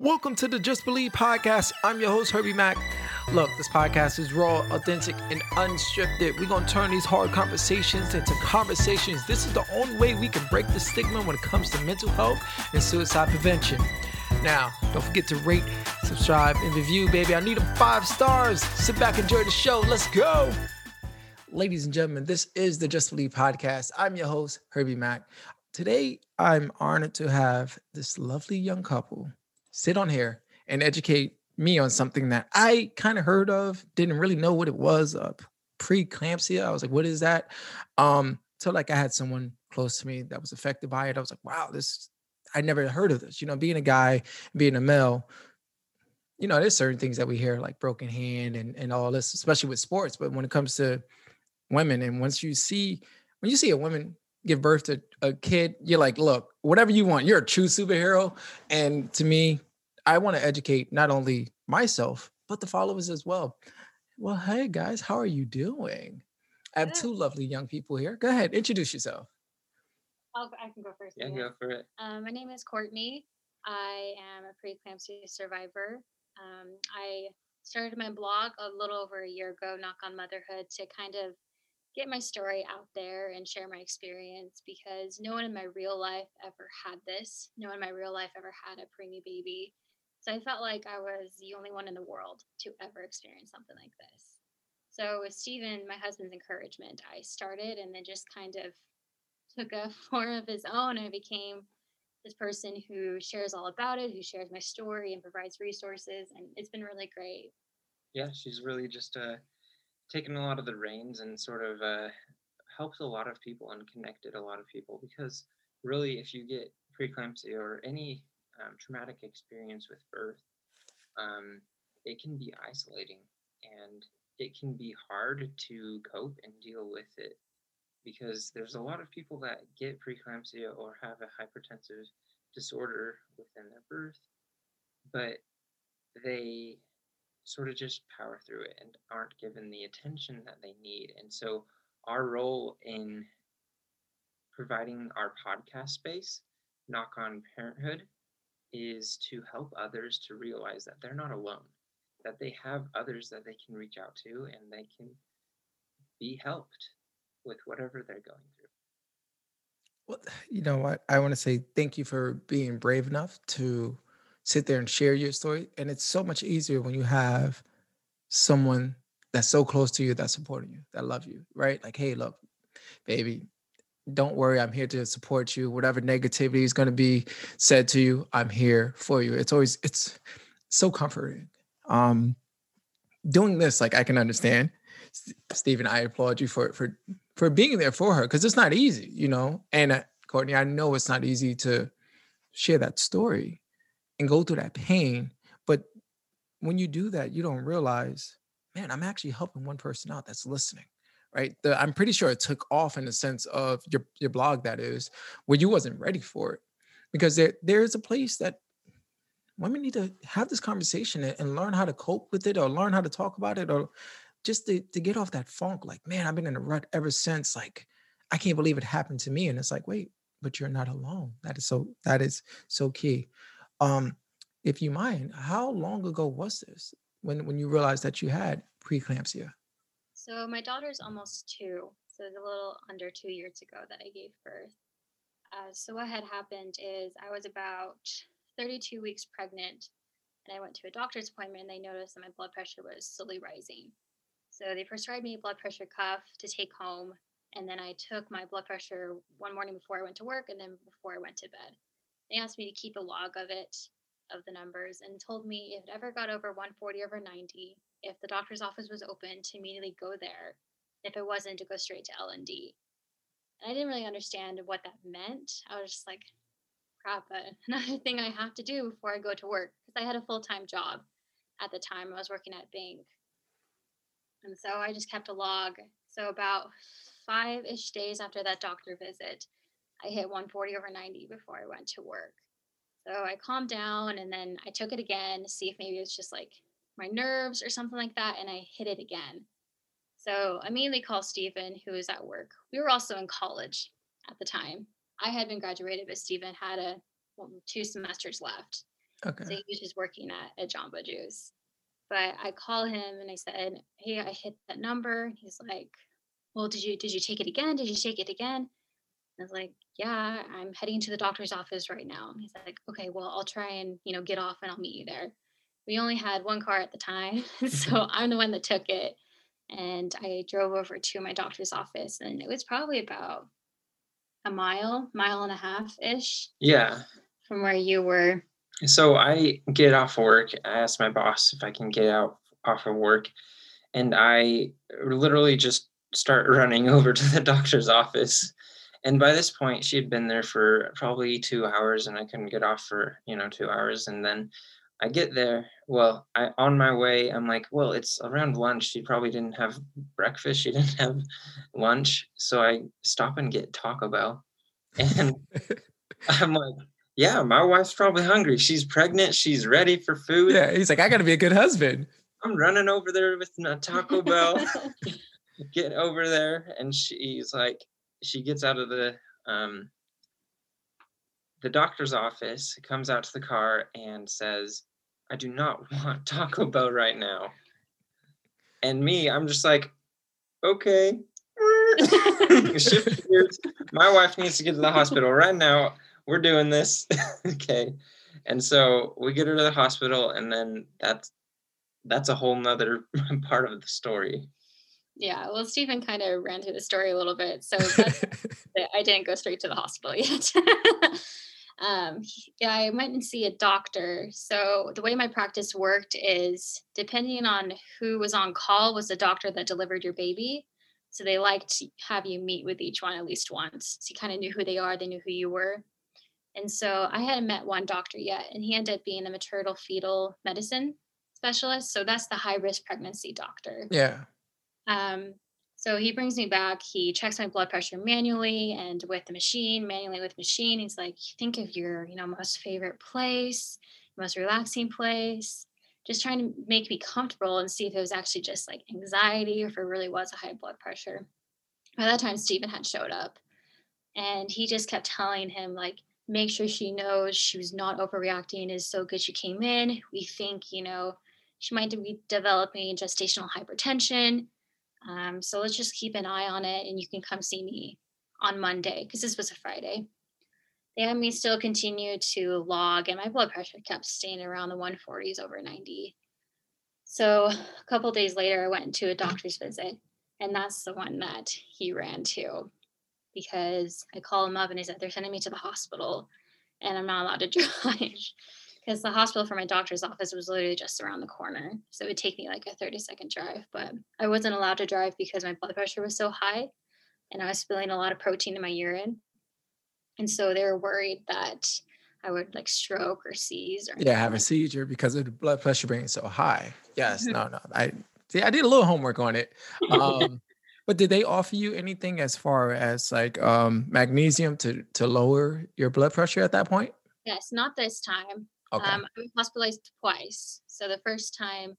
Welcome to the Just Believe podcast. I'm your host, Herbie Mack. Look, this podcast is raw, authentic, and unscripted. We're going to turn these hard conversations into conversations. This is the only way we can break the stigma when it comes to mental health and suicide prevention. Now, don't forget to rate, subscribe, and review, baby. I need them five stars. Sit back, enjoy the show. Let's go. Ladies and gentlemen, this is the Just Believe podcast. I'm your host, Herbie Mack. Today, I'm honored to have this lovely young couple sit on here and educate me on something that I kind of heard of, didn't really know what it was. Uh, preeclampsia. I was like, what is that? Um, so like I had someone close to me that was affected by it. I was like, wow, this I never heard of this. You know, being a guy, being a male, you know, there's certain things that we hear like broken hand and and all this, especially with sports. But when it comes to women, and once you see when you see a woman give birth to a kid, you're like, look, whatever you want, you're a true superhero. And to me, I want to educate not only myself, but the followers as well. Well, hey guys, how are you doing? I have two lovely young people here. Go ahead, introduce yourself. I'll, I can go first. Yeah, go for it. Um, my name is Courtney. I am a preeclampsia survivor. Um, I started my blog a little over a year ago, Knock on Motherhood, to kind of get my story out there and share my experience because no one in my real life ever had this. No one in my real life ever had a preemie baby. So I felt like I was the only one in the world to ever experience something like this. So with Stephen, my husband's encouragement, I started and then just kind of took a form of his own and became this person who shares all about it, who shares my story and provides resources. And it's been really great. Yeah, she's really just uh, taken a lot of the reins and sort of uh, helped a lot of people and connected a lot of people because really, if you get preeclampsia or any um, traumatic experience with birth, um, it can be isolating and it can be hard to cope and deal with it because there's a lot of people that get preeclampsia or have a hypertensive disorder within their birth, but they sort of just power through it and aren't given the attention that they need. And so, our role in providing our podcast space, Knock on Parenthood, is to help others to realize that they're not alone, that they have others that they can reach out to and they can be helped with whatever they're going through. Well, you know what? I want to say thank you for being brave enough to sit there and share your story. And it's so much easier when you have someone that's so close to you that's supporting you, that love you, right? Like, hey, look, baby, don't worry, I'm here to support you. Whatever negativity is going to be said to you, I'm here for you. It's always it's so comforting. Um doing this like I can understand. Stephen, I applaud you for for for being there for her because it's not easy, you know. And uh, Courtney, I know it's not easy to share that story and go through that pain, but when you do that, you don't realize, man, I'm actually helping one person out that's listening right? The, I'm pretty sure it took off in the sense of your your blog that is where you wasn't ready for it. Because there there is a place that women need to have this conversation and, learn how to cope with it or learn how to talk about it or just to, to get off that funk like man I've been in a rut ever since like I can't believe it happened to me. And it's like wait but you're not alone. That is so that is so key. Um if you mind how long ago was this when when you realized that you had preeclampsia so my daughter's almost two, so it's a little under two years ago that I gave birth. Uh, so what had happened is I was about 32 weeks pregnant, and I went to a doctor's appointment, and they noticed that my blood pressure was slowly rising. So they prescribed me a blood pressure cuff to take home, and then I took my blood pressure one morning before I went to work, and then before I went to bed. They asked me to keep a log of it, of the numbers, and told me if it ever got over 140 over 90, if the doctor's office was open to immediately go there if it wasn't to go straight to l&d and i didn't really understand what that meant. I was just like crap another thing i have to do before i go to work because i had a full-time job at the time i was working at bank and so i just kept a log. So about five-ish days after that doctor visit i hit 140 over 90 before i went to work. So i calmed down and then i took it again to see if maybe it's just like my nerves or something like that, and I hit it again. So I immediately called Stephen, who was at work. We were also in college at the time. I had been graduated, but Stephen had a well, two semesters left. Okay. So he was just working at, at Jamba Juice. But I call him and I said, Hey, I hit that number. He's like, Well, did you did you take it again? Did you take it again? I was like, Yeah, I'm heading to the doctor's office right now. And He's like, Okay, well, I'll try and you know get off and I'll meet you there. We only had one car at the time, mm-hmm. so I'm the one that took it. And I drove over to my doctor's office, and it was probably about a mile, mile and a half ish Yeah. from where you were. So I get off work. I ask my boss if I can get out off of work, and I literally just start running over to the doctor's office. And by this point, she had been there for probably two hours, and I couldn't get off for you know two hours. And then I get there. Well, I on my way, I'm like, well, it's around lunch. She probably didn't have breakfast. She didn't have lunch, so I stop and get Taco Bell, and I'm like, yeah, my wife's probably hungry. She's pregnant. She's ready for food. yeah, he's like, I got to be a good husband. I'm running over there with a Taco Bell. Get over there, and she's like, she gets out of the um the doctor's office, comes out to the car, and says, "I do not want Taco Bell right now." And me, I'm just like, okay. Shift gears. My wife needs to get to the hospital right now. We're doing this. okay. And so we get her to the hospital, and then that's that's a whole nother part of the story. Yeah, well, Stephen kind of ran through the story a little bit, so that's. I didn't go straight to the hospital yet. Um, he- I went and see a doctor. So the way my practice worked is depending on who was on call was the doctor that delivered your baby. So they liked to have you meet with each one at least once. So you kind of knew who they are, they knew who you were. And so I hadn't met one doctor yet, and he ended up being a maternal fetal medicine specialist. So that's the high risk pregnancy doctor. yeah. Um, so he brings me back. He checks my blood pressure manually and with the machine, manually with machine. He's like, think of your, you know, most favorite place, most relaxing place. Just trying to make me comfortable and see if it was actually just like anxiety or if it really was a high blood pressure. By that time, Stephen had showed up and he just kept telling him, like, make sure she knows she was not overreacting. It's so good she came in. We think, you know, she might be developing gestational hypertension. Um, so let's just keep an eye on it and you can come see me on Monday because this was a Friday. They had me still continue to log and my blood pressure kept staying around the 140s over 90. So a couple days later, I went into a doctor's visit and that's the one that he ran to because I called him up and he said they're sending me to the hospital and I'm not allowed to drive because the hospital for my doctor's office was literally just around the corner. So it would take me like a 30 second drive, but I wasn't allowed to drive because my blood pressure was so high and I was spilling a lot of protein in my urine. And so they were worried that I would like stroke or seize or Yeah, have a seizure because of the blood pressure being so high. Yes, no, no. I see. I did a little homework on it. Um, but did they offer you anything as far as like um, magnesium to to lower your blood pressure at that point? Yes, not this time. Okay. Um, I was hospitalized twice. So the first time,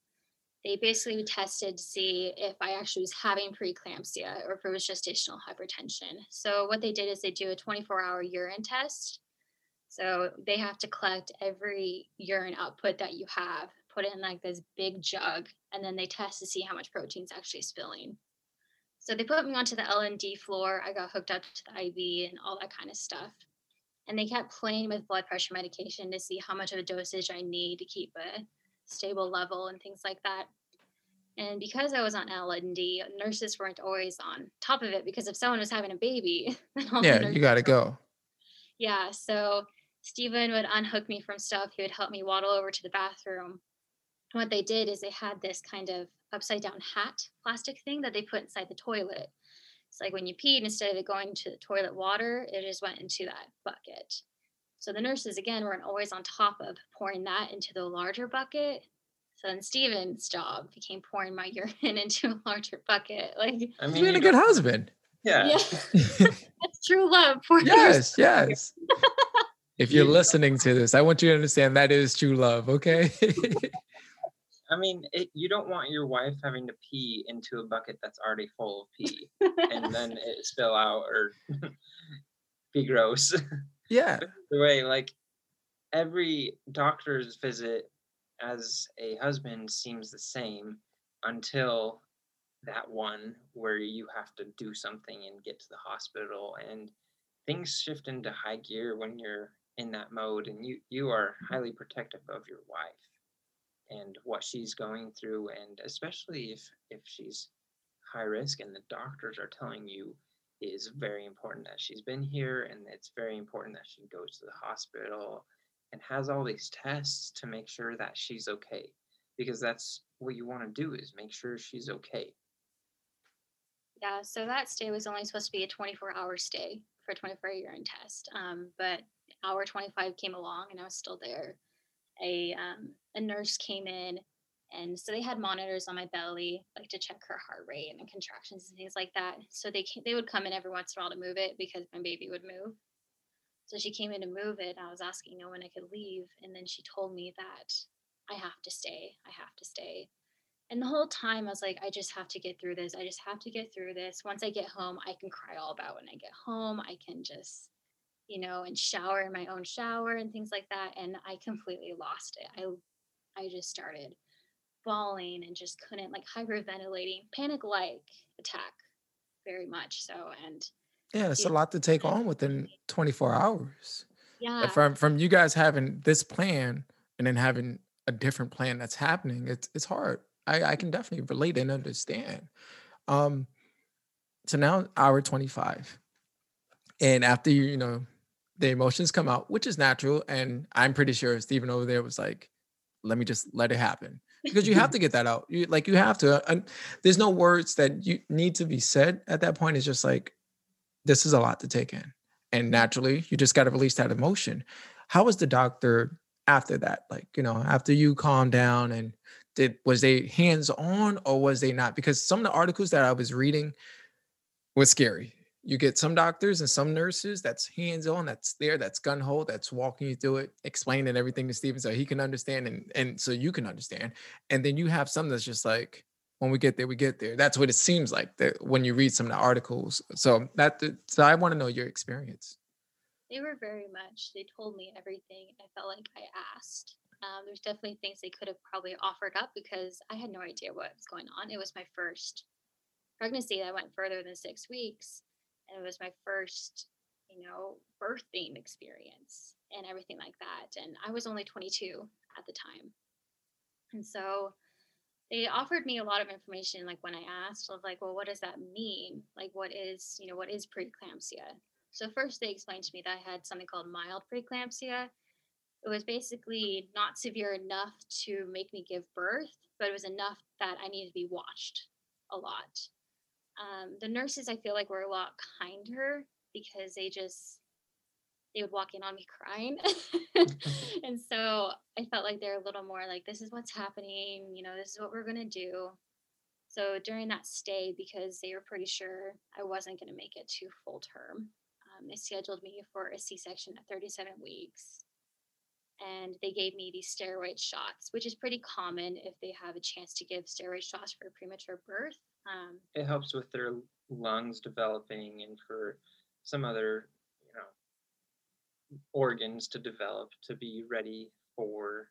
they basically tested to see if I actually was having preeclampsia or if it was gestational hypertension. So what they did is they do a 24-hour urine test. So they have to collect every urine output that you have, put it in like this big jug, and then they test to see how much protein's actually spilling. So they put me onto the L&D floor. I got hooked up to the IV and all that kind of stuff and they kept playing with blood pressure medication to see how much of a dosage I need to keep a stable level and things like that. And because I was on L&D, nurses weren't always on top of it because if someone was having a baby, then yeah, you got to go. Yeah, so Stephen would unhook me from stuff. He would help me waddle over to the bathroom. And what they did is they had this kind of upside down hat plastic thing that they put inside the toilet. It's like when you peed, instead of it going to the toilet water, it just went into that bucket. So the nurses, again, weren't always on top of pouring that into the larger bucket. So then Stephen's job became pouring my urine into a larger bucket. Like, I You're mean, being a good husband. yeah. yeah, that's true love. Pour your yes, yes. If you're listening to this, I want you to understand that is true love. Okay. I mean, it, you don't want your wife having to pee into a bucket that's already full of pee and then it spill out or be gross. yeah. the way, like, every doctor's visit as a husband seems the same until that one where you have to do something and get to the hospital and things shift into high gear when you're in that mode and you you are highly protective of your wife and what she's going through and especially if if she's high risk and the doctors are telling you is very important that she's been here and it's very important that she goes to the hospital and has all these tests to make sure that she's okay because that's what you want to do is make sure she's okay Yeah, so that stay was only supposed to be a 24 hour stay for a 24 urine test. Um, but hour 25 came along and I was still there. A, um, a nurse came in and so they had monitors on my belly, like to check her heart rate and contractions and things like that. So they came, they would come in every once in a while to move it because my baby would move. So she came in to move it. I was asking know, when I could leave, and then she told me that I have to stay. I have to stay. And the whole time I was like, I just have to get through this. I just have to get through this. Once I get home, I can cry all about when I get home. I can just, you know, and shower in my own shower and things like that. And I completely lost it. I I just started bawling and just couldn't like hyperventilating, panic like attack very much so. And Yeah, it's a lot to take on within 24 hours. Yeah, From from you guys having this plan and then having a different plan that's happening, it's it's hard. I, I can definitely relate and understand. Um, so now hour 25. And after you, you know, the emotions come out, which is natural. And I'm pretty sure Stephen over there was like, let me just let it happen. Because you have to get that out. You like you have to. Uh, and there's no words that you need to be said at that point. It's just like, this is a lot to take in. And naturally, you just got to release that emotion. How was the doctor after that? Like, you know, after you calmed down and did was they hands on or was they not? Because some of the articles that I was reading was scary. You get some doctors and some nurses that's hands on, that's there, that's gun ho, that's walking you through it, explaining everything to Stephen so he can understand and and so you can understand. And then you have some that's just like, when we get there, we get there. That's what it seems like that when you read some of the articles. So that so I want to know your experience. they were very much. They told me everything. I felt like I asked. Um, there's definitely things they could have probably offered up because I had no idea what was going on. It was my first pregnancy that went further than six weeks, and it was my first, you know, birthing experience and everything like that. And I was only 22 at the time, and so they offered me a lot of information like when i asked of like well what does that mean? Like what is you know what is preeclampsia? So first they explained to me that i had something called mild preeclampsia. It was basically not severe enough to make me give birth but it was enough that i needed to be watched a lot um, the nurses i feel like were a lot kinder because they just they would walk in on me crying. and so I felt like they're a little more like, this is what's happening, you know, this is what we're going to do. So during that stay, because they were pretty sure I wasn't going to make it to full term, um, they scheduled me for a C section at 37 weeks. And they gave me these steroid shots, which is pretty common if they have a chance to give steroid shots for premature birth. Um, it helps with their lungs developing and for some other you know organs to develop to be ready for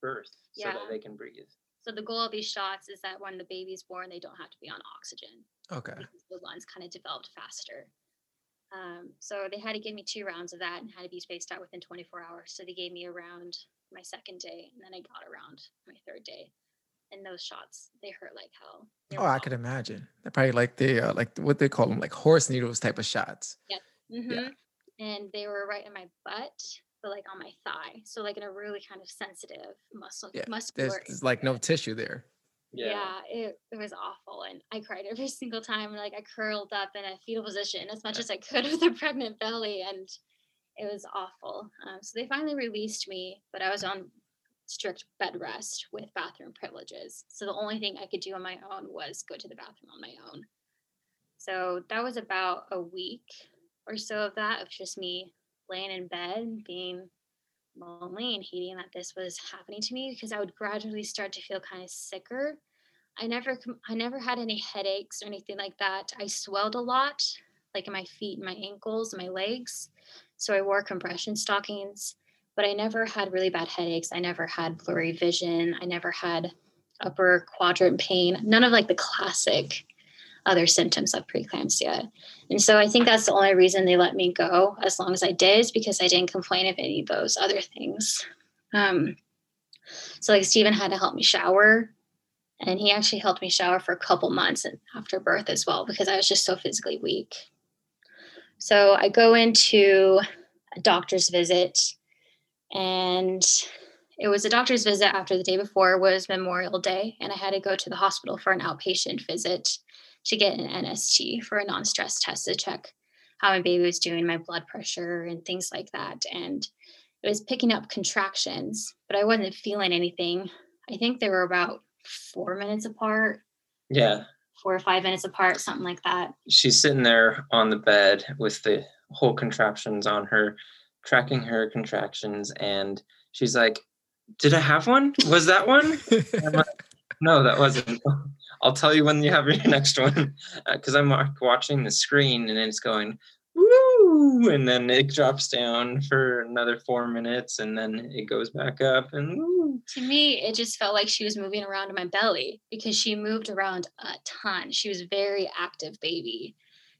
birth so that they can breathe so the goal of these shots is that when the baby's born, they don't have to be on oxygen. Okay. the lungs kind of developed faster. Um, so they had to give me two rounds of that and had to be spaced out within 24 hours. So they gave me a round my second day, and then I got around my third day. And those shots, they hurt like hell. They Oh, were I could imagine. They're probably like the uh, like what they call them, like horse needles type of shots. hmm And they were right in my butt, but like on my thigh. So like in a really kind of sensitive muscle, Yeah, There's, muscular. there's like no tissue there. yeah, it, it was awful and i cried every single time like i curled up in a fetal position as much as i could with a pregnant belly and it was awful um, so they finally released me but i was on strict bed rest with bathroom privileges so the only thing i could do on my own was go to the bathroom on my own so that was about a week or so of that of just me laying in bed being lonely and hating that this was happening to me because I would gradually start to feel kind of sicker. I never I never had any headaches or anything like that. I swelled a lot, like in my feet and my ankles my legs. So I wore compression stockings but I never had really bad headaches. I never had blurry vision. I never had upper quadrant pain. None of like the classic other symptoms of preeclampsia. And so I think that's the only reason they let me go as long as I did is because I didn't complain of any of those other things. Um, so like Stephen had to help me shower and he actually helped me shower for a couple months after birth as well because I was just so physically weak. So I go into a doctor's visit and it was a doctor's visit after the day before was Memorial Day and I had to go to the hospital for an outpatient visit to get an NST for a non-stress test to check how my baby was doing, my blood pressure and things like that. And it was picking up contractions, but I wasn't feeling anything. I think they were about four minutes apart. Yeah. Four or five minutes apart, something like that. She's sitting there on the bed with the whole contraptions on her, tracking her contractions, and she's like, Did I have one? Was that one? like, no, that wasn't. I'll tell you when you have your next one. Because uh, I'm watching the screen and it's going, woo, and then it drops down for another four minutes and then it goes back up and woo. To me, it just felt like she was moving around in my belly because she moved around a ton. She was very active baby.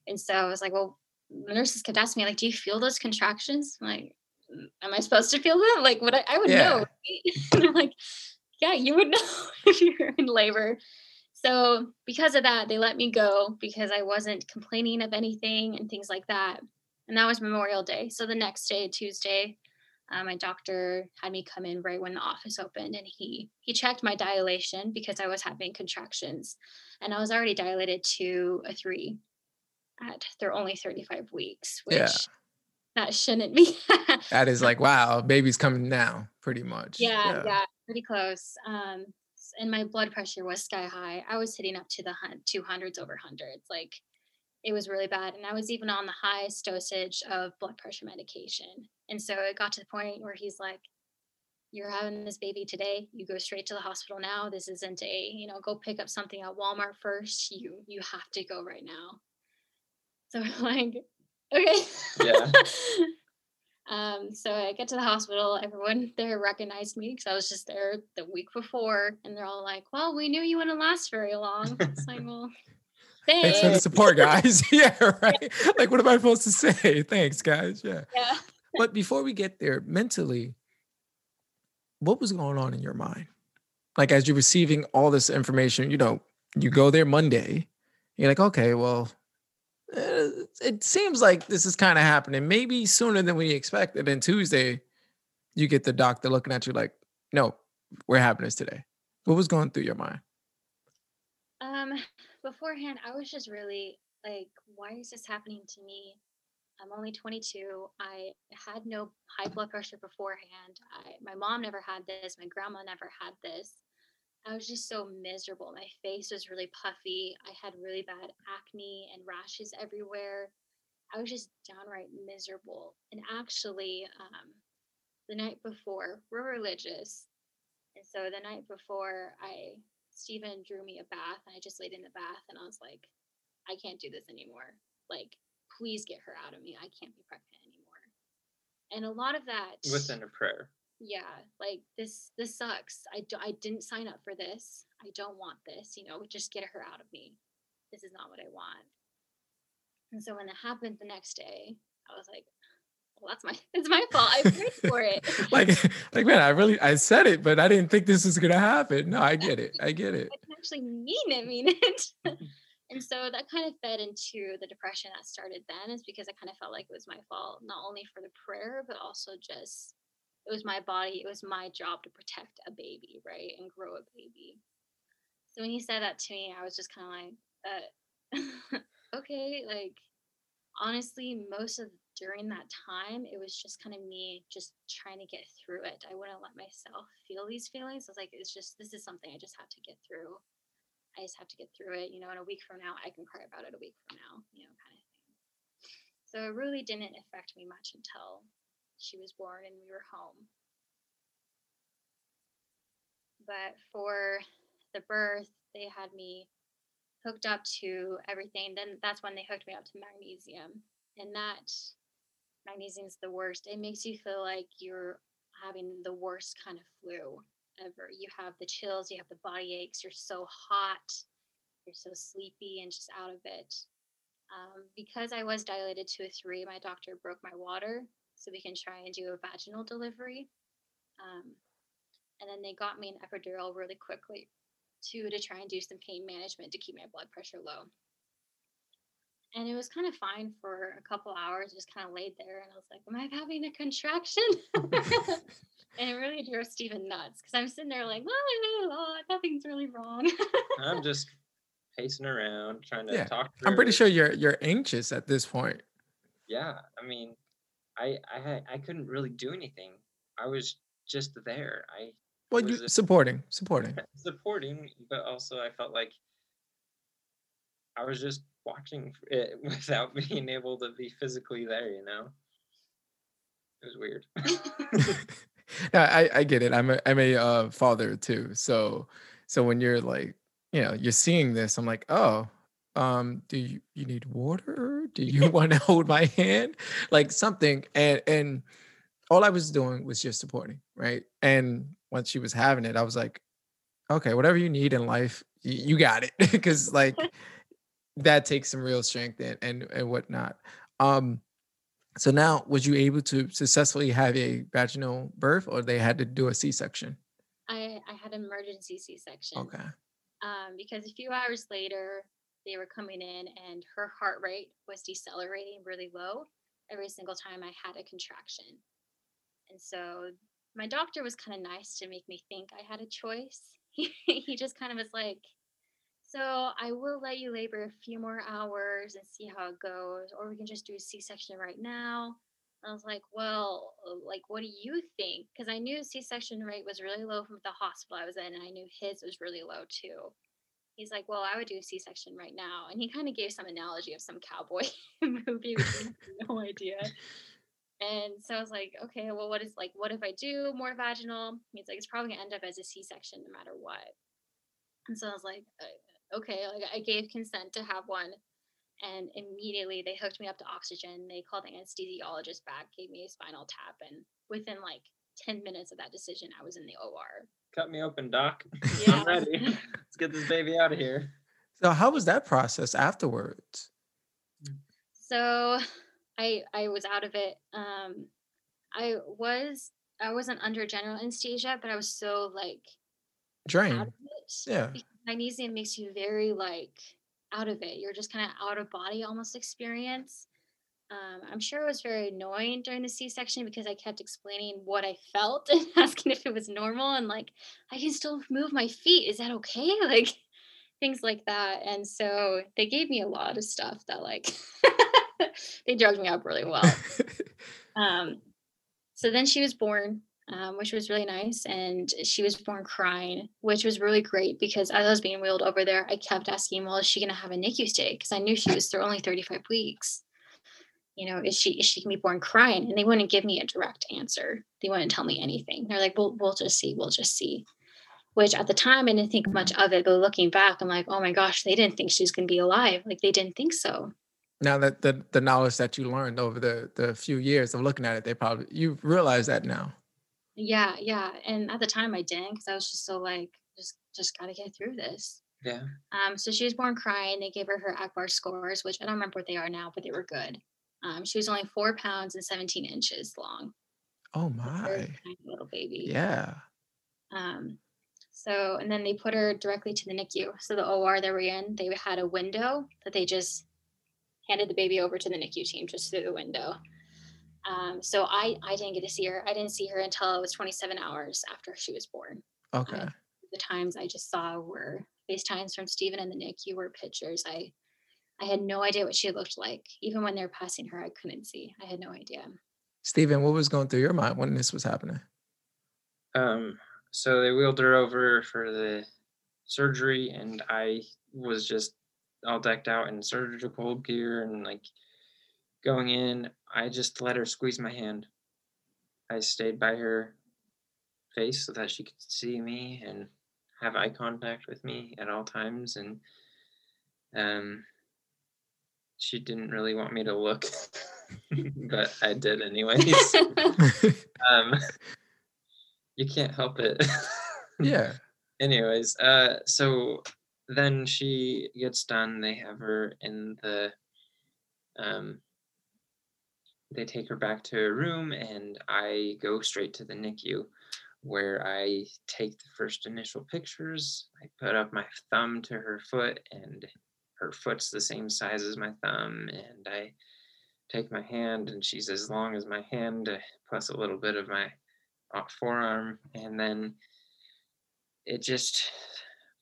And so I was like, well, the nurses kept asking me, like, do you feel those contractions? I'm like, mm, am I supposed to feel them? Like, what I, I would yeah. know. and they're like, yeah, you would know if you're in labor. So, because of that, they let me go because I wasn't complaining of anything and things like that. And that was Memorial Day. So, the next day, Tuesday, uh, my doctor had me come in right when the office opened and he he checked my dilation because I was having contractions and I was already dilated to a 3 at they're only 35 weeks which yeah. that shouldn't be that is like wow baby's coming now pretty much yeah yeah, yeah pretty close um and my blood pressure was sky high. I was hitting up to the 200s over hundreds. Like it was really bad. And I was even on the highest dosage of blood pressure medication. And so it got to the point where he's like, you're having this baby today you go straight to the hospital now this isn't a you know go pick up something at walmart first you you have to go right now so I'm like okay yeah Um, so I get to the hospital. Everyone there recognized me because I was just there the week before, and they're all like, "Well, we knew you wouldn't last very long." It's like, well, thanks. thanks for the support, guys. yeah, right. like, what am I supposed to say? Thanks, guys. Yeah. Yeah. but before we get there, mentally, what was going on in your mind? Like, as you're receiving all this information, you know, you go there Monday, you're like, okay, well, it seems like this is kind of happening maybe sooner than we expected. And Tuesday, you get the doctor looking at you like, no, we're having this today. What was going through your mind? Um, beforehand, I was just really like, why is this happening to me? I'm only 22. I had no high blood pressure beforehand. I, my mom never had this. My grandma never had this. I was just so miserable. My face was really puffy. I had really bad acne and rashes everywhere. I was just downright miserable. And actually, um, the night before, we're religious. And so the night before, I Stephen drew me a bath and I just laid in the bath and I was like, I can't do this anymore. Like, please get her out of me. I can't be pregnant anymore. And a lot of that within a prayer yeah like this this sucks. I do, i didn't sign up for this. I don't want this you know just get her out of me. This is not what i want. And so when it happened the next day i was like well that's my it's my fault. I prayed for it. Like like man i really i said it but i didn't think this was gonna happen. No i get it. I get it. I actually mean it mean it. And so that kind of fed into the depression that started then is because i kind of felt like it was my fault not only for the prayer but also just it was my body it was my job to protect a baby right and grow a baby. So when he said that to me i was just kind of like uh, okay like honestly most of during that time it was just kind of me just trying to get through it. I wouldn't let myself feel these feelings i was like it's just this is something i just have to get through. I just have to get through it you know in a week from now i can cry about it a week from now you know kind of thing. So it really didn't affect me much until she was born and we were home. But for the birth, they had me hooked up to everything. Then that's when they hooked me up to magnesium. And that magnesium is the worst. It makes you feel like you're having the worst kind of flu ever. You have the chills, you have the body aches, you're so hot, you're so sleepy and just out of it. Um, because I was dilated to a three, my doctor broke my water so we can try and do a vaginal delivery. Um, and then they got me an epidural really quickly too to try and do some pain management to keep my blood pressure low. And it was kind of fine for a couple hours, just kind of laid there. And I was like, Am I having a contraction? and it really drove Stephen nuts because I'm sitting there like, oh, nothing's really wrong. I'm just pacing around trying to Yeah, talk. I'm pretty through sure you're you're anxious at this point. Yeah, I mean, I I had I couldn't really do anything. I was just there. I Well, you Was supporting, supporting. supporting, but also I felt like I was just watching it without being able to be physically there. You know, it was weird. no, I I get it. I'm a I'm a uh, father too. So so when you're like, you know, you're seeing this, I'm like, oh, um, do you you need water? Do you want to hold my hand? Like something. And and all I was doing was just supporting, right? And once she was having it, I was like, okay, whatever you need in life, you, got it. Because like that takes some real strength and and, and whatnot. Um so now, was you able to successfully have a vaginal birth, or they had to do a C-section? I, I had an emergency C section. Okay. Um, because a few hours later, they were coming in and her heart rate was decelerating really low every single time I had a contraction. And so my doctor was kind of nice to make me think I had a choice. He, just kind of was like, So I will let you labor a few more hours and see how it goes, or we can just do a C section right now. I was like, well, like, what do you think? Because I knew C-section rate was really low from the hospital I was in, and I knew his was really low too. He's like, well, I would do a C-section right now, and he kind of gave some analogy of some cowboy movie, no idea. And so I was like, okay, well, what is like, what if I do more vaginal? He's like, it's probably gonna end up as a C-section no matter what. And so I was like, uh, okay, like I gave consent to have one and immediately they hooked me up to oxygen. They called the anesthesiologist back, gave me a spinal tap, and within like 10 minutes of that decision, I was in the OR. Cut me open, doc. Yeah. I'm ready. Let's get this baby out of here. So how was that process afterwards? So I I was out of it. Um I was I wasn't under general anesthesia, but I was so like out Drain. of it. Yeah. because magnesium makes you very like out of it. You're just kind of out of body almost experience. Um, I'm sure it was very annoying during the C-section because I kept explaining what I felt and asking if it was normal and like I can still move my feet. Is that okay? Like things like that. And so they gave me a lot of stuff that like they drugged me up really well. Um, so then she was born, um, which was really nice. And she was born crying, which was really great because as I was being wheeled over there, I kept asking, well, is she going to have a NICU stay? Because I knew she was through only 35 weeks. You know, is she is she going to be born crying? And they wouldn't give me a direct answer. They wouldn't tell me anything. They're like, we'll, we'll just see. We'll just see. Which at the time I didn't think much of it, but looking back, I'm like, oh my gosh, they didn't think she was going to be alive. Like they didn't think so. now that the the knowledge that you learned over the the few years of looking at it, they probably you realize that now. Yeah, yeah. And at the time I didn't because I was just so like, just just gotta get through this. Yeah. Um, so she was born crying. They gave her her Apgar scores, which I don't remember what they are now, but they were good. Um, she was only four pounds and 17 inches long. Oh my. tiny little baby. Yeah. Um, so and then they put her directly to the NICU. So the OR they were in, they had a window that they just handed the baby over to the NICU team just through the window. Um, so I I didn't get to see her. I didn't see her until it was 27 hours after she was born. Okay. the times I just saw were FaceTimes from Stephen and the NICU were pictures. I I had no idea what she looked like. Even when they were passing her, I couldn't see. I had no idea. Stephen, what was going through your mind when this was happening? Um, so they wheeled her over for the surgery, and I was just all decked out in surgical gear and like going in. I just let her squeeze my hand. I stayed by her face so that she could see me and have eye contact with me at all times, and um, she didn't really want me to look, but I did anyways. um you can't help it. Yeah. Anyways, uh, so then she gets done. They have her in the, um, they take her back to her room, and I go straight to the NICU, where I take the first initial pictures. I put up my thumb to her foot, and her foot's the same size as my thumb, and I take my hand, and she's as long as my hand, uh, plus a little bit of my uh, forearm, and then it just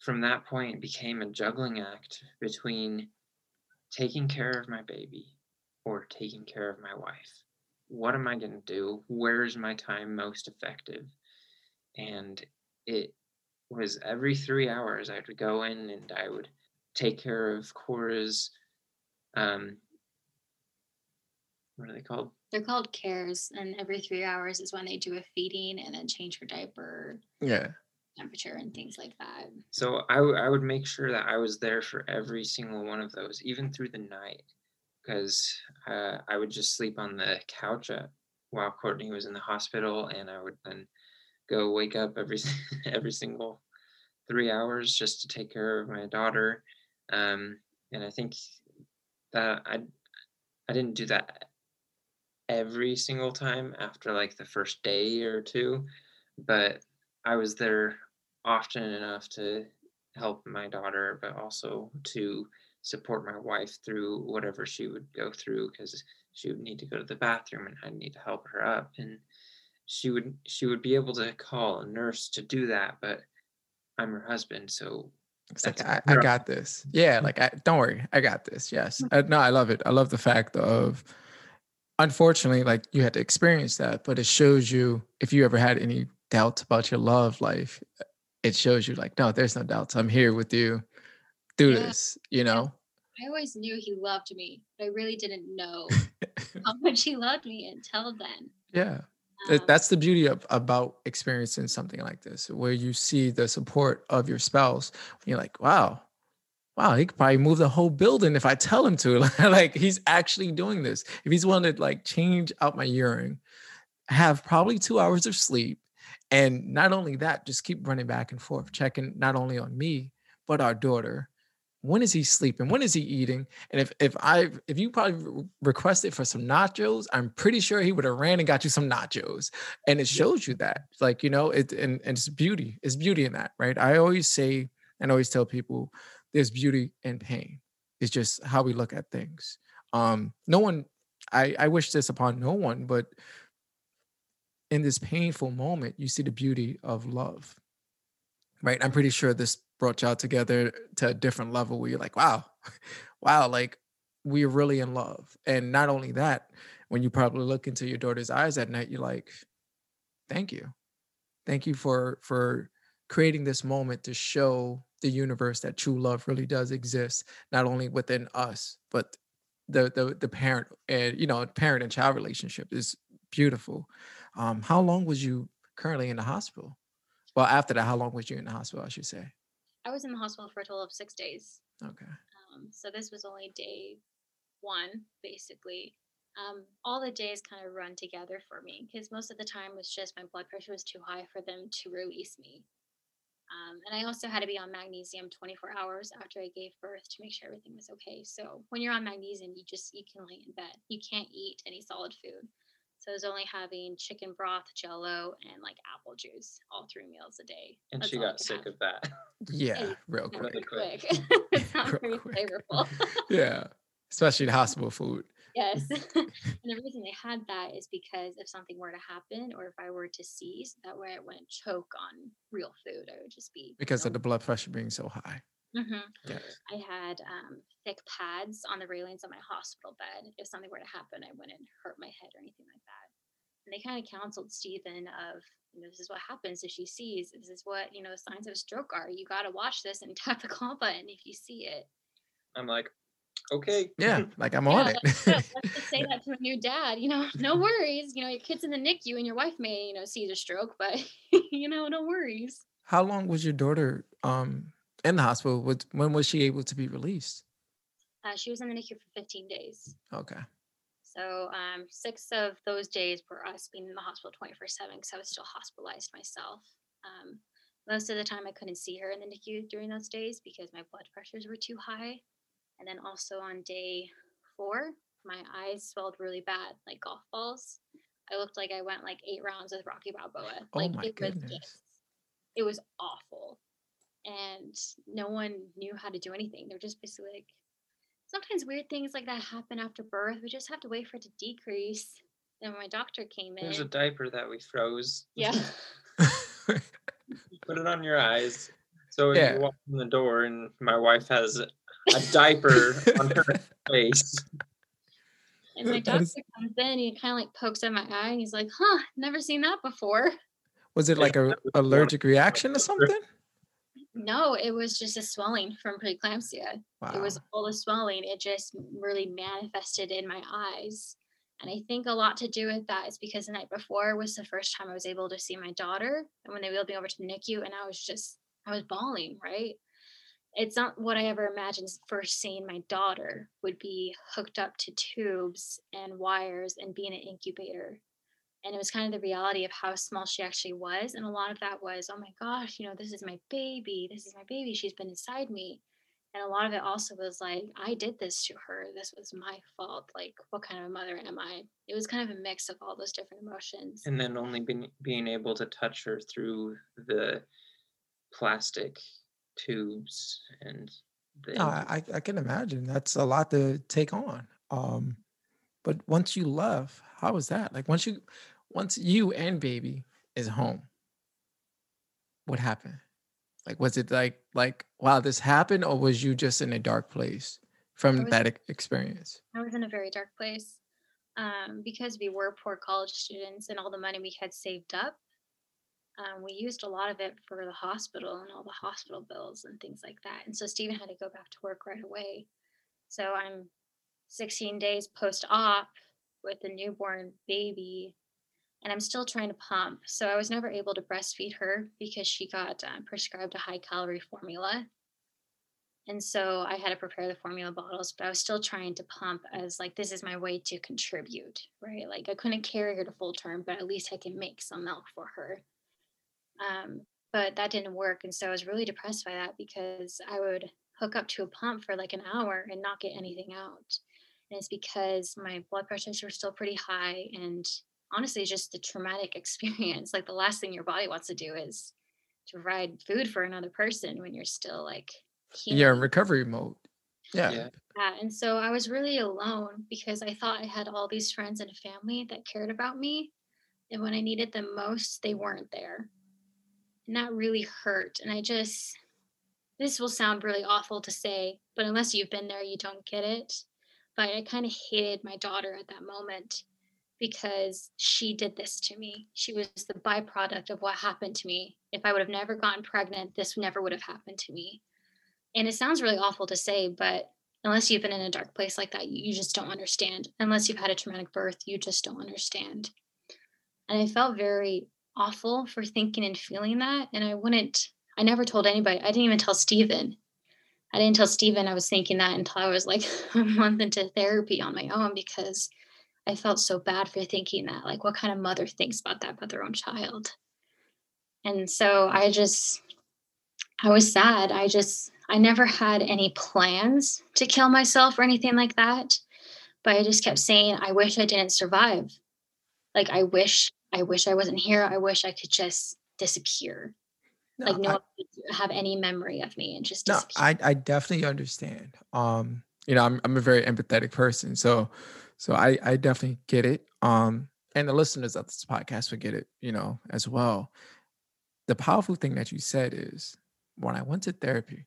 from that point became a juggling act between taking care of my baby or taking care of my wife. What am I going to do? Where is my time most effective? And it was every three hours I would go in and I would take care of Cora's, um, what are they called? They're called cares, and every three hours is when they do a feeding and then change her diaper, Yeah. temperature, and things like that. So I, w- I would make sure that I was there for every single one of those, even through the night, because uh, I would just sleep on the couch at, while Courtney was in the hospital, and I would then go wake up every every single three hours just to take care of my daughter. Um, and I think that I I didn't do that every single time after like the first day or two, but I was there often enough to help my daughter, but also to support my wife through whatever she would go through because she would need to go to the bathroom and I'd need to help her up and she would she would be able to call a nurse to do that, but I'm her husband, so It's like I, I got this. Yeah, like I don't worry, I got this. Yes. Uh, no, I love it. I love the fact of unfortunately, like you had to experience that, but it shows you if you ever had any doubts about your love life, it shows you like, no, there's no doubts. I'm here with you. Do Yeah. this, you know? I always knew he loved me, but I really didn't know how much he loved me until then. yeah. Th- That's the beauty of about experiencing something like this, where you see the support of your spouse. You're like, wow, wow, he could probably move the whole building if I tell him to. like he's actually doing this. If he's willing to like change out my urine, have probably two hours of sleep, and not only that, just keep running back and forth, checking not only on me but our daughter. When is he sleeping? When is he eating? And if if I if you probably requested for some nachos, I'm pretty sure he would have ran and got you some nachos. And it shows you that, like you know, it and, and it's beauty. It's beauty in that, right? I always say and always tell people, there's beauty in pain. It's just how we look at things. Um, no one, I I wish this upon no one, but in this painful moment, you see the beauty of love, right? I'm pretty sure this brought y'all together to a different level where you're like, wow, wow, like we're really in love. And not only that, when you probably look into your daughter's eyes at night, you're like, thank you. Thank you for for creating this moment to show the universe that true love really does exist, not only within us, but the the the parent and you know, parent and child relationship is beautiful. Um, how long was you currently in the hospital? Well, after that, how long was you in the hospital? I should say. I was in the hospital for a total of six days. Okay. Um, so this was only day one, basically. Um, all the days kind of run together for me because most of the time was just my blood pressure was too high for them to release me. Um, and I also had to be on magnesium 24 hours after I gave birth to make sure everything was okay. So when you're on magnesium, you just you can lay in bed. You can't eat any solid food. So I was only having chicken broth, jello, and like apple juice all three meals a day. and That's she got sick have. of that. Yeah, Hey, real quick. Really quick. quick. it's not Real very quick. flavorful. Yeah. Especially the hospital food. Yes. and the reason they had that is because if something were to happen or if I were to seize, that way I wouldn't choke on real food. I would just be Because of the blood pressure being so high. Hmm Yes. I had um, thick pads on the railings of my hospital bed. If something were to happen, I wouldn't hurt my head or anything like that. And they kind of counseled Stephen of, you know, this is what happens if she sees. This is what, you know, signs of a stroke are. You got to watch this and tap the call button if you see it. I'm like, okay. Yeah, like I'm Yeah, on it. let's, go. let's just say that to a new dad. You know, no worries. You know, your kid's in the NICU and your wife may, you know, see a stroke, but you know, no worries. How long was your daughter um in the hospital? Was- When was she able to be released? Uh, she was in the NICU for 15 days. Okay. So um, six of those days were us being in the hospital 24 7 because I was still hospitalized myself. Um, most of the time, I couldn't see her in the NICU during those days because my blood pressures were too high. And then also on day four, my eyes swelled really bad, like golf balls. I looked like I went like eight rounds with Rocky Balboa. Oh Like my it was just, it was awful. And no one knew how to do anything. They're just basically like, sometimes weird things like that happen after birth. We just have to wait for it to decrease. And my doctor came in. There's a diaper that we froze. yeah, Put it on your eyes. So when Yeah. you walk in the door and my wife has a diaper on her face. and my doctor is- comes in, he kind of like pokes at my eye, and he's like, "Huh, never seen that before." Was it like a allergic reaction or something? No, it was just a swelling from preeclampsia. Wow. It was all the swelling. It just really manifested in my eyes. And I think a lot to do with that is because the night before was the first time I was able to see my daughter. And when they wheeled me over to the NICU, and I was just, I was bawling, right? It's not what I ever imagined first seeing my daughter would be hooked up to tubes and wires and be in an incubator. And it was kind of the reality of how small she actually was. And a lot of that was, oh my gosh, you know, this is my baby. This is my baby. She's been inside me and a lot of it also was like i did this to her this was my fault like what kind of a mother am i it was kind of a mix of all those different emotions And then only being, being able to touch her through the plastic tubes and the No, I, I I can imagine. That's a lot to take on. Um, but once you love, how was that? Like once you, once you and baby is home, what happened? Like was it like like wow this happened, or was you just in a dark place from that ex- experience? i was in a very dark place um, because we were poor college students and all the money we had saved up um, we used a lot of it for the hospital and all the hospital bills and things like that and so stephen had to go back to work right away so i'm 16 days post-op with a newborn baby and I'm still trying to pump. So I was never able to breastfeed her because she got um, prescribed a high calorie formula. And so I had to prepare the formula bottles, but I was still trying to pump as like, this is my way to contribute, right? Like I couldn't carry her to full term, but at least I can make some milk for her. Um, but that didn't work. And so I was really depressed by that because I would hook up to a pump for like an hour and not get anything out. And it's because my blood pressures were still pretty high and honestly just the traumatic experience like the last thing your body wants to do is to provide food for another person when you're still like You're in recovery mode. Yeah. Yeah. Yeah, and so I was really alone because I thought I had all these friends and family that cared about me. And when I needed them most, they weren't there. And that really hurt. And I just, this will sound really awful to say, but unless you've been there, you don't get it. But I kind of hated my daughter at that moment because she did this to me. She was the byproduct of what happened to me. If I would have never gotten pregnant, this never would have happened to me. And it sounds really awful to say, but unless you've been in a dark place like that, you, just don't understand. Unless you've had a traumatic birth, you just don't understand. And I felt very awful for thinking and feeling that. And I wouldn't, I never told anybody. I didn't even tell Stephen. I didn't tell Stephen I was thinking that until I was like a month into therapy on my own because I felt so bad for thinking that. Like, what kind of mother thinks about that about their own child? And so I just, I was sad. I just, I never had any plans to kill myself or anything like that. But I just kept saying, I wish I didn't survive. Like, I wish, I wish I wasn't here. I wish I could just disappear. No, like, no I- one have any memory of me and just No. I I definitely understand. Um, you know, I'm I'm a very empathetic person, so so I I definitely get it. Um, and the listeners of this podcast would get it, you know, as well. The powerful thing that you said is when I went to therapy,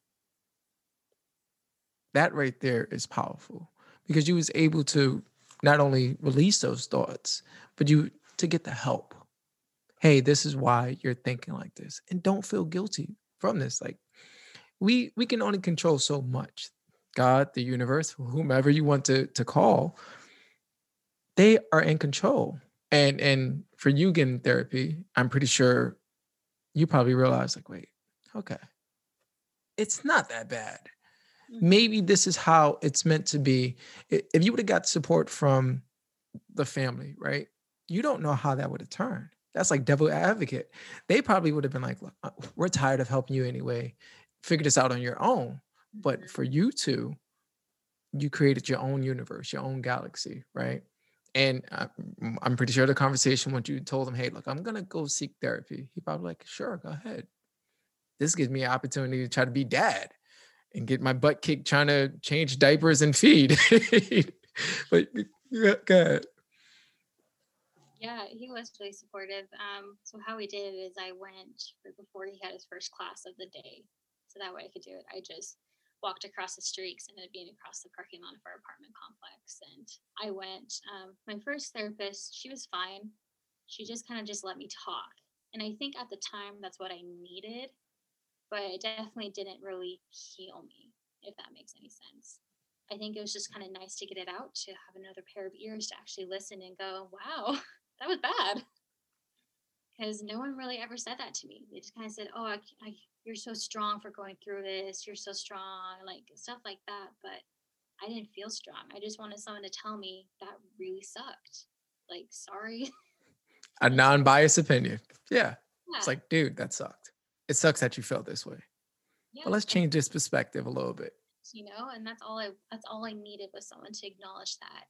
that right there is powerful because you was able to not only release those thoughts, but you to get the help. Hey, this is why you're thinking like this, and don't feel guilty from this. Like we we can only control so much. God, the universe, whomever you want to to call, they are in control. And and for you getting therapy, I'm pretty sure you probably realize like, wait, okay, it's not that bad. Mhm. Maybe this is how it's meant to be. If you would have got support from the family, right? You don't know how that would have turned. That's like devil advocate. They probably would have been like, "Look, uh, we're tired of helping you anyway. Figure this out on your own. But Mhm. for you two, you created your own universe, your own galaxy, right? And I'm pretty sure the conversation when you told him, "Hey, look, I'm gonna go seek therapy," he probably like, "Sure, go ahead. This gives me an opportunity to try to be dad and get my butt kicked trying to change diapers and feed." but go go ahead. Yeah, he was really supportive. Um, so how we did it is I went before he had his first class of the day, so that way I could do it. I just walked across the streets and ended up being across the parking lot of our apartment complex, and I went. Um, my first therapist, she was fine. She just kind of just let me talk, and I think at the time that's what I needed, but it definitely didn't really heal me, if that makes any sense. I think it was just kind of nice to get it out, to have another pair of ears to actually listen and go, wow, that was bad. Because no one really ever said that to me. They just kind of said, oh, I, I, you're so strong for going through this. You're so strong, like stuff like that. But I didn't feel strong. I just wanted someone to tell me that really sucked. Like, sorry. A non-biased opinion. Yeah. yeah. It's like, dude, that sucked. It sucks that you felt this way. yeah. But let's change this perspective a little bit. you know and that's all i that's all i needed was someone to acknowledge that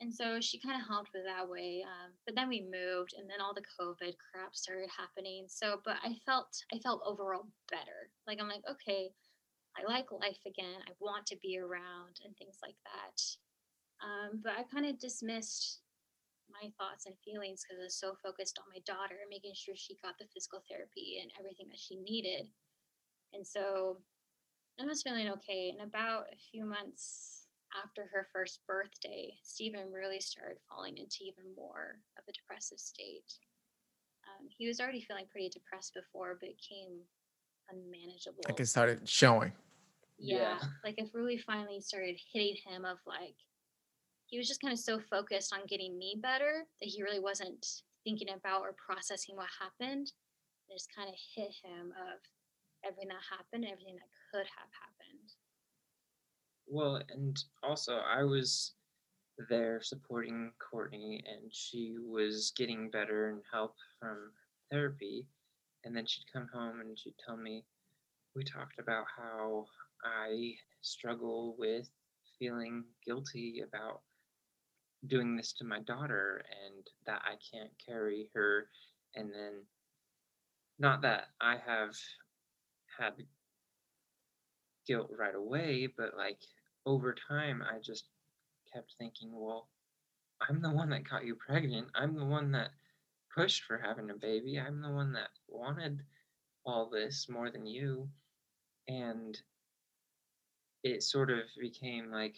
and so she kind of helped with that way um, but then we moved and then all the covid crap started happening. So but i felt i felt overall better. Like i'm like okay i like life again. I want to be around and things like that. Um, but i kind of dismissed my thoughts and feelings because i was so focused on my daughter and making sure she got the physical therapy and everything that she needed. And so I was feeling okay. And about a few months after her first birthday, Stephen really started falling into even more of a depressive state. Um, he was already feeling pretty depressed before, but it became unmanageable. Like it started showing. yeah, Yeah. like it really finally started hitting him of like he was just kind of so focused on getting me better that he really wasn't thinking about or processing what happened. It just kind of hit him of everything that happened, everything that could have happened. Well, and also I was there supporting Courtney, and she was getting better and help from therapy. And then she'd come home and she'd tell me, we talked about how I struggle with feeling guilty about doing this to my daughter and that I can't carry her. And then, not that I have had guilt right away, but like over time, I just kept thinking, well, I'm the one that got you pregnant. I'm the one that pushed for having a baby. I'm the one that wanted all this more than you. And it sort of became like,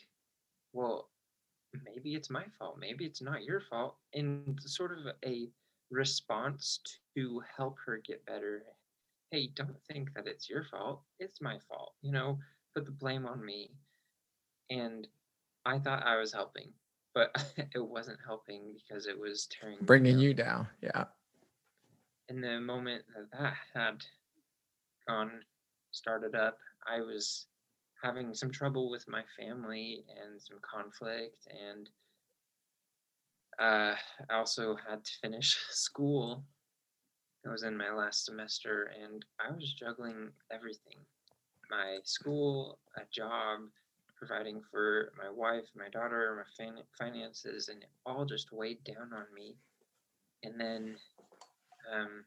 well, maybe it's my fault. Maybe it's not your fault. And sort of a response to help her get better. Hey, don't think that it's your fault. It's my fault. You know, put the blame on me. And I thought I was helping, but it wasn't helping because it was tearing me Bringing down you down. Yeah. in the moment that that had gone started up i was having some trouble with my family and some conflict and uh, i also had to finish school i was in my last semester and i was juggling everything my school a job providing for my wife my daughter my fin- finances and it all just weighed down on me and then um,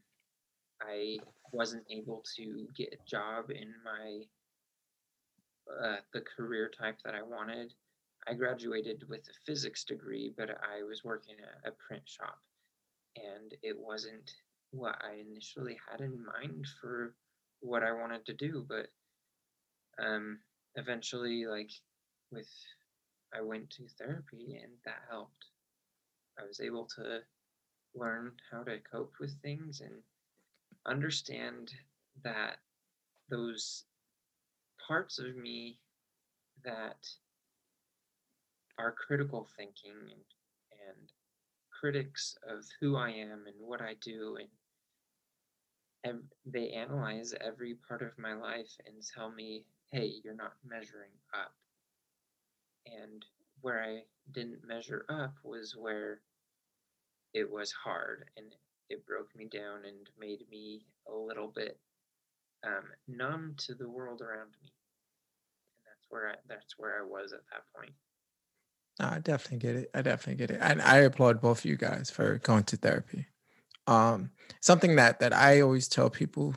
I wasn't able to get a job in my uh, the career type that I wanted. I graduated with a physics degree, but I was working at a print shop, and it wasn't what I initially had in mind for what I wanted to do. But um, eventually, like with, I went to therapy, and that helped. I was able to learn how to cope with things and understand that those parts of me that are critical thinking and, and critics of who I am and what I do and they analyze every part of my life and tell me, hey, you're not measuring up. And where I didn't measure up was where it was hard and it broke me down and made me a little bit um, numb to the world around me. And that's where I, that's where I was at that point. I definitely get it. I definitely get it. And I applaud both of you guys for going to therapy. Um, something that that I always tell people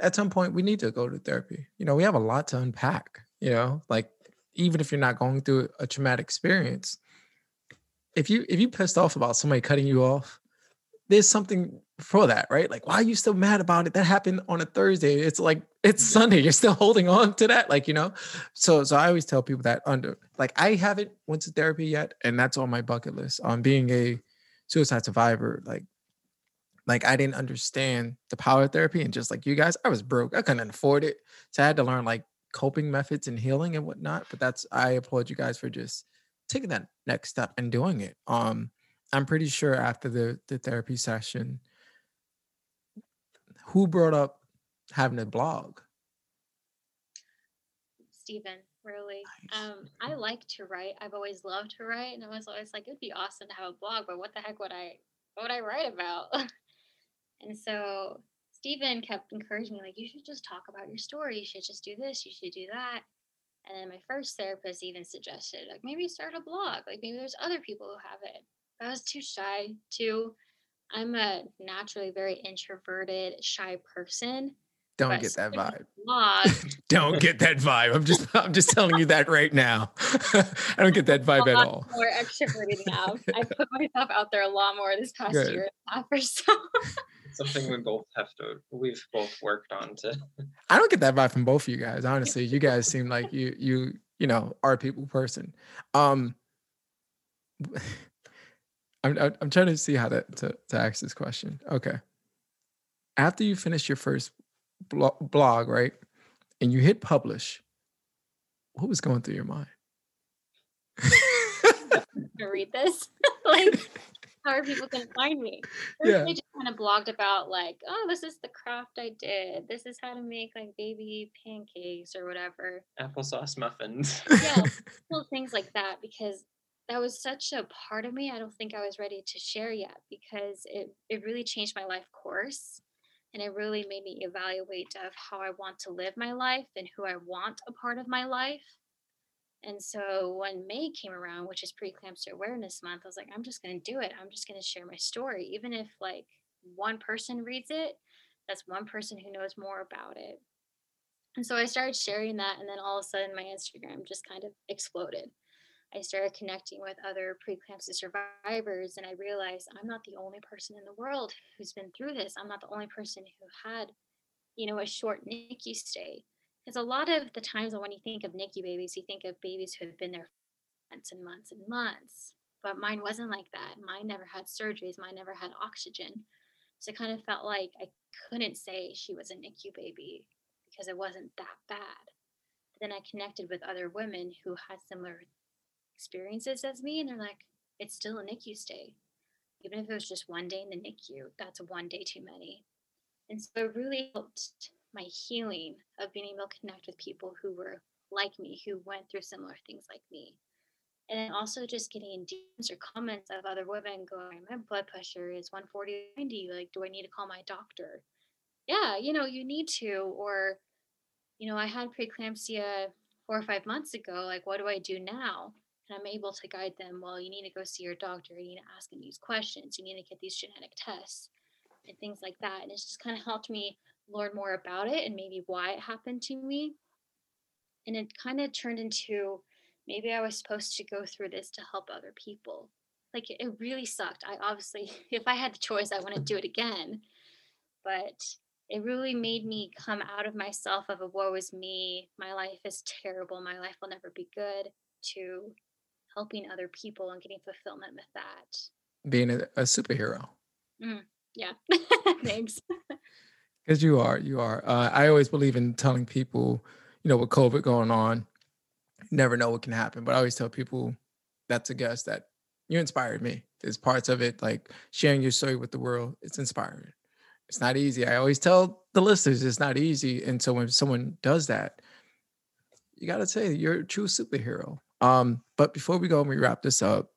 at some point we need to go to therapy. You know, we have a lot to unpack, you know, like even if you're not going through a traumatic experience, if you if you pissed off about somebody cutting you off, there's something for that, right? Like, why are you still mad about it? That happened on a Thursday. It's like it's Sunday. You're still holding on to that, like you know. So, so I always tell people that under like I haven't went to therapy yet, and that's on my bucket list. On um, being a suicide survivor, like, like I didn't understand the power of therapy, and just like you guys, I was broke. I couldn't afford it, so I had to learn like coping methods and healing and whatnot. But that's I applaud you guys for just taking that next step and doing it. Um, I'm pretty sure after the the therapy session, who brought up having a blog? Stephen, really. Nice. Um, I like to write. I've always loved to write, and I was always like, it'd be awesome to have a blog, but what the heck would I what would I write about? and so Stephen kept encouraging me, like, you should just talk about your story. You should just do this. You should do that. And then my first therapist even suggested, like, maybe start a blog. Like, maybe there's other people who have it. I was too shy to. I'm a naturally very introverted, shy person. Don't get that vibe. Blog, don't get that vibe. I'm just I'm just telling you that right now. I don't get that vibe at all. More extroverted now. I put myself out there a lot more this past Good. year and a half or so. Something we both have to we've both worked on to I don't get that vibe from both of you guys. Honestly, you guys seem like you you you know are a people person. Um I'm I'm trying to see how to, to to ask this question. Okay. After you finish your first blog, blog, right, and you hit publish, what was going through your mind? to read this, like how are people going to find me? yeah. I just kind of blogged about like, oh, this is the craft I did. This is how to make like baby pancakes or whatever. Applesauce muffins. yeah, little things like that because that was such a part of me i don't think i was ready to share yet because it, it really changed my life course and it really made me evaluate of how i want to live my life and who i want a part of my life and so when may came around which is preeclampsia awareness month i was like i'm just going to do it i'm just going to share my story even if like one person reads it that's one person who knows more about it and so i started sharing that and then all of a sudden my instagram just kind of exploded I started connecting with other preeclampsia survivors, and I realized I'm not the only person in the world who's been through this. I'm not the only person who had, you know, a short NICU stay. Because a lot of the times when you think of NICU babies, you think of babies who have been there months and months and months. But mine wasn't like that. Mine never had surgeries. Mine never had oxygen. So it kind of felt like I couldn't say she was a NICU baby because it wasn't that bad. But then I connected with other women who had similar experiences as me and they're like it's still a nicu stay even if it was just one day in the nicu that's one day too many and so it really helped my healing of being able to connect with people who were like me who went through similar things like me and then also just getting DMs or comments of other women going, my blood pressure is 140 90. Like, do I need to call my doctor? Yeah, you know, you need to. Or, you know, I had preeclampsia four or five months ago. Like, what do I do now? and I'm able to guide them. Well, you need to go see your doctor. You need to ask them these questions. You need to get these genetic tests and things like that. And it's just kind of helped me learn more about it and maybe why it happened to me. And it kind of turned into maybe I was supposed to go through this to help other people. Like it really sucked. I obviously, if I had the choice, I wouldn't do it again. But it really made me come out of myself of a woe is me. My life is terrible. My life will never be good. To helping other people and getting fulfillment with that. Being a, a superhero. Mm, yeah. Thanks. Because you are, you are. Uh, I always believe in telling people, you know, with COVID going on, never know what can happen. But I always tell people that's a guess that you inspired me. There's parts of it like sharing your story with the world. It's inspiring. It's not easy. I always tell the listeners it's not easy. And so when someone does that, you got to say you're a true superhero. Um, but before we go and we wrap this up,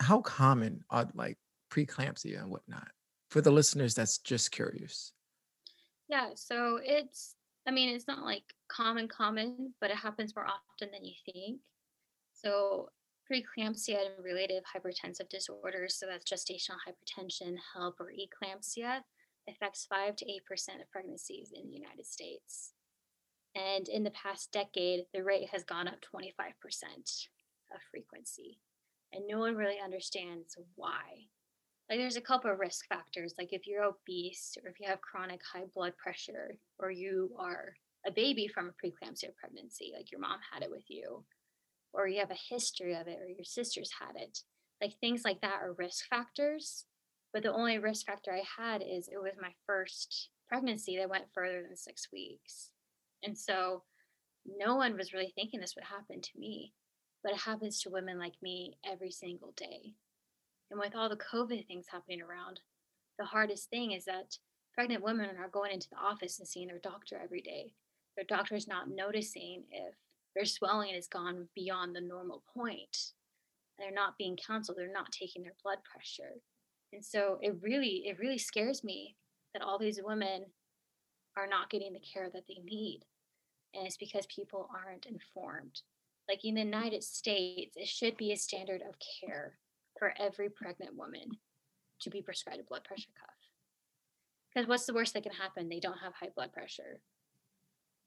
how common are like preeclampsia and whatnot for the listeners that's just curious? Yeah, so it's, I mean, it's not like common, common, but it happens more often than you think. So, preeclampsia and related hypertensive disorders, so that's gestational hypertension, HELLP, or eclampsia, affects 5 to 8% of pregnancies in the United States. And in the past decade, the rate has gone up 25% of frequency. And no one really understands why. Like, there's a couple of risk factors, like if you're obese, or if you have chronic high blood pressure, or you are a baby from a preeclampsia pregnancy, like your mom had it with you, or you have a history of it, or your sisters had it. Like, things like that are risk factors. But the only risk factor I had is it was my first pregnancy that went further than six weeks. And so no one was really thinking this would happen to me, but it happens to women like me every single day. And with all the COVID things happening around, the hardest thing is that pregnant women are going into the office and seeing their doctor every day. Their doctor is not noticing if their swelling has gone beyond the normal point. They're not being counseled, they're not taking their blood pressure. And so it really, it really scares me that all these women are not getting the care that they need. And it's because people aren't informed. Like in the United States, it should be a standard of care for every pregnant woman to be prescribed a blood pressure cuff. Because what's the worst that can happen? They don't have high blood pressure.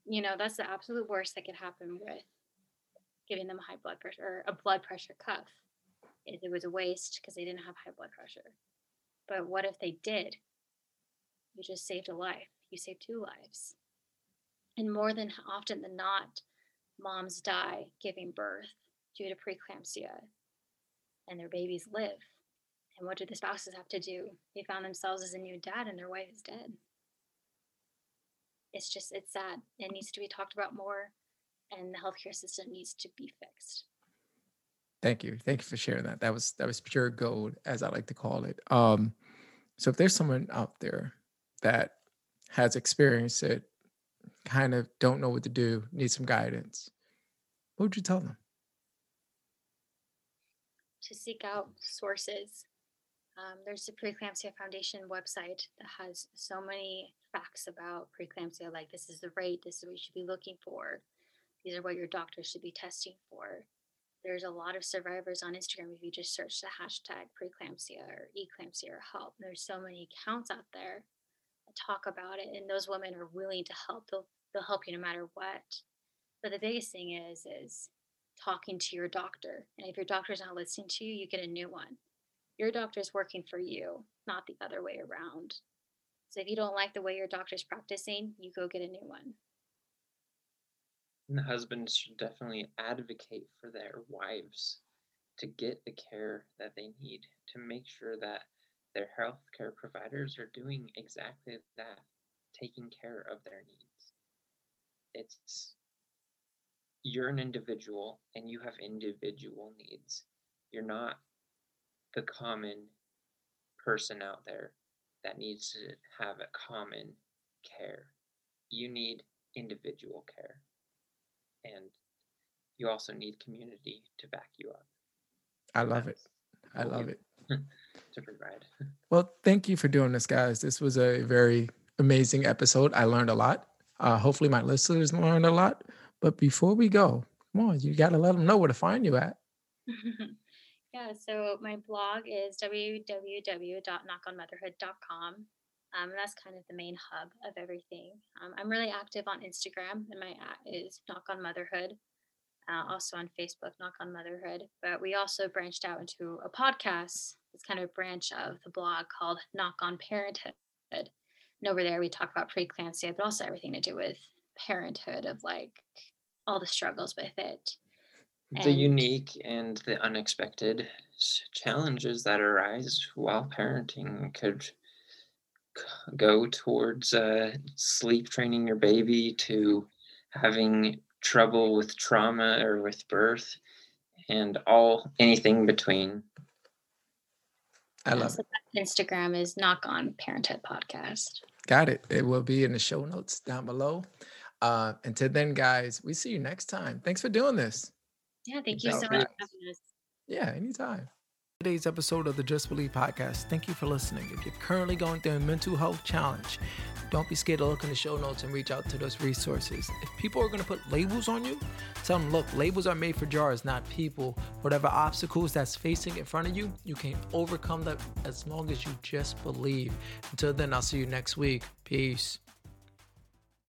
You know, that's the absolute worst that could happen with giving them a high blood pressure or a blood pressure cuff. Is it was a waste because they didn't have high blood pressure. But what if they did? You just saved a life. You saved two lives. And more than often than not, moms die giving birth due to preeclampsia and their babies live. And what do the spouses have to do? They found themselves as a new dad and their wife is dead. It's just, it's sad. It needs to be talked about more and the healthcare system needs to be fixed. Thank you. Thank you for sharing that. That was that was pure gold, as I like to call it. Um, so if there's someone out there that has experienced it, kind of don't know what to do, need some guidance, what would you tell them? To seek out sources. Um, there's the Preeclampsia Foundation website that has so many facts about preeclampsia, like this is the rate, this is what you should be looking for, these are what your doctor should be testing for. There's a lot of survivors on Instagram. If you just search the hashtag preeclampsia or eclampsia or HELLP, there's so many accounts out there that talk about it, and those women are willing to help. They'll they'll help you no matter what. But the biggest thing is is talking to your doctor, and if your doctor's not listening to you, you get a new one. Your doctor's working for you, not the other way around. So if you don't like the way your doctor's practicing, you go get a new one. And the husbands should definitely advocate for their wives to get the care that they need to make sure that their healthcare providers are doing exactly that, taking care of their needs. It's you're an individual and you have individual needs. You're not the common person out there that needs to have a common care. You need individual care and you also need community to back you up. I love it. I love it. to provide. Well, thank you for doing this, guys. This was a very amazing episode. I learned a lot. Uh, hopefully, my listeners learned a lot. But before we go, come on, you got to let them know where to find you at. yeah, so my blog is www.knockonmotherhood.com. Um, and that's kind of the main hub of everything. Um, I'm really active on Instagram, and my at is Knock on Motherhood. Uh, also on Facebook, Knock on Motherhood. But we also branched out into a podcast. It's kind of a branch of the blog called Knock on Parenthood. And over there, we talk about preeclampsia, but also everything to do with parenthood, of like all the struggles with it. The and, unique and the unexpected challenges that arise while parenting could go towards uh, sleep training your baby to having trouble with trauma or with birth and all anything between. I love so it. Instagram is Knock on Parenthood Podcast. Got it. It will be in the show notes down below. Uh, until then, guys, we see you next time. Thanks for doing this. Yeah, thank you so Without much for having us. Yeah, anytime. Today's episode of the Just Believe podcast. Thank you for listening. If you're currently going through a mental health challenge, don't be scared to look in the show notes and reach out to those resources. If people are going to put labels on you, tell them, look, labels are made for jars, not people. Whatever obstacles that's facing in front of you, you can overcome that as long as you just believe. Until then, I'll see you next week. Peace.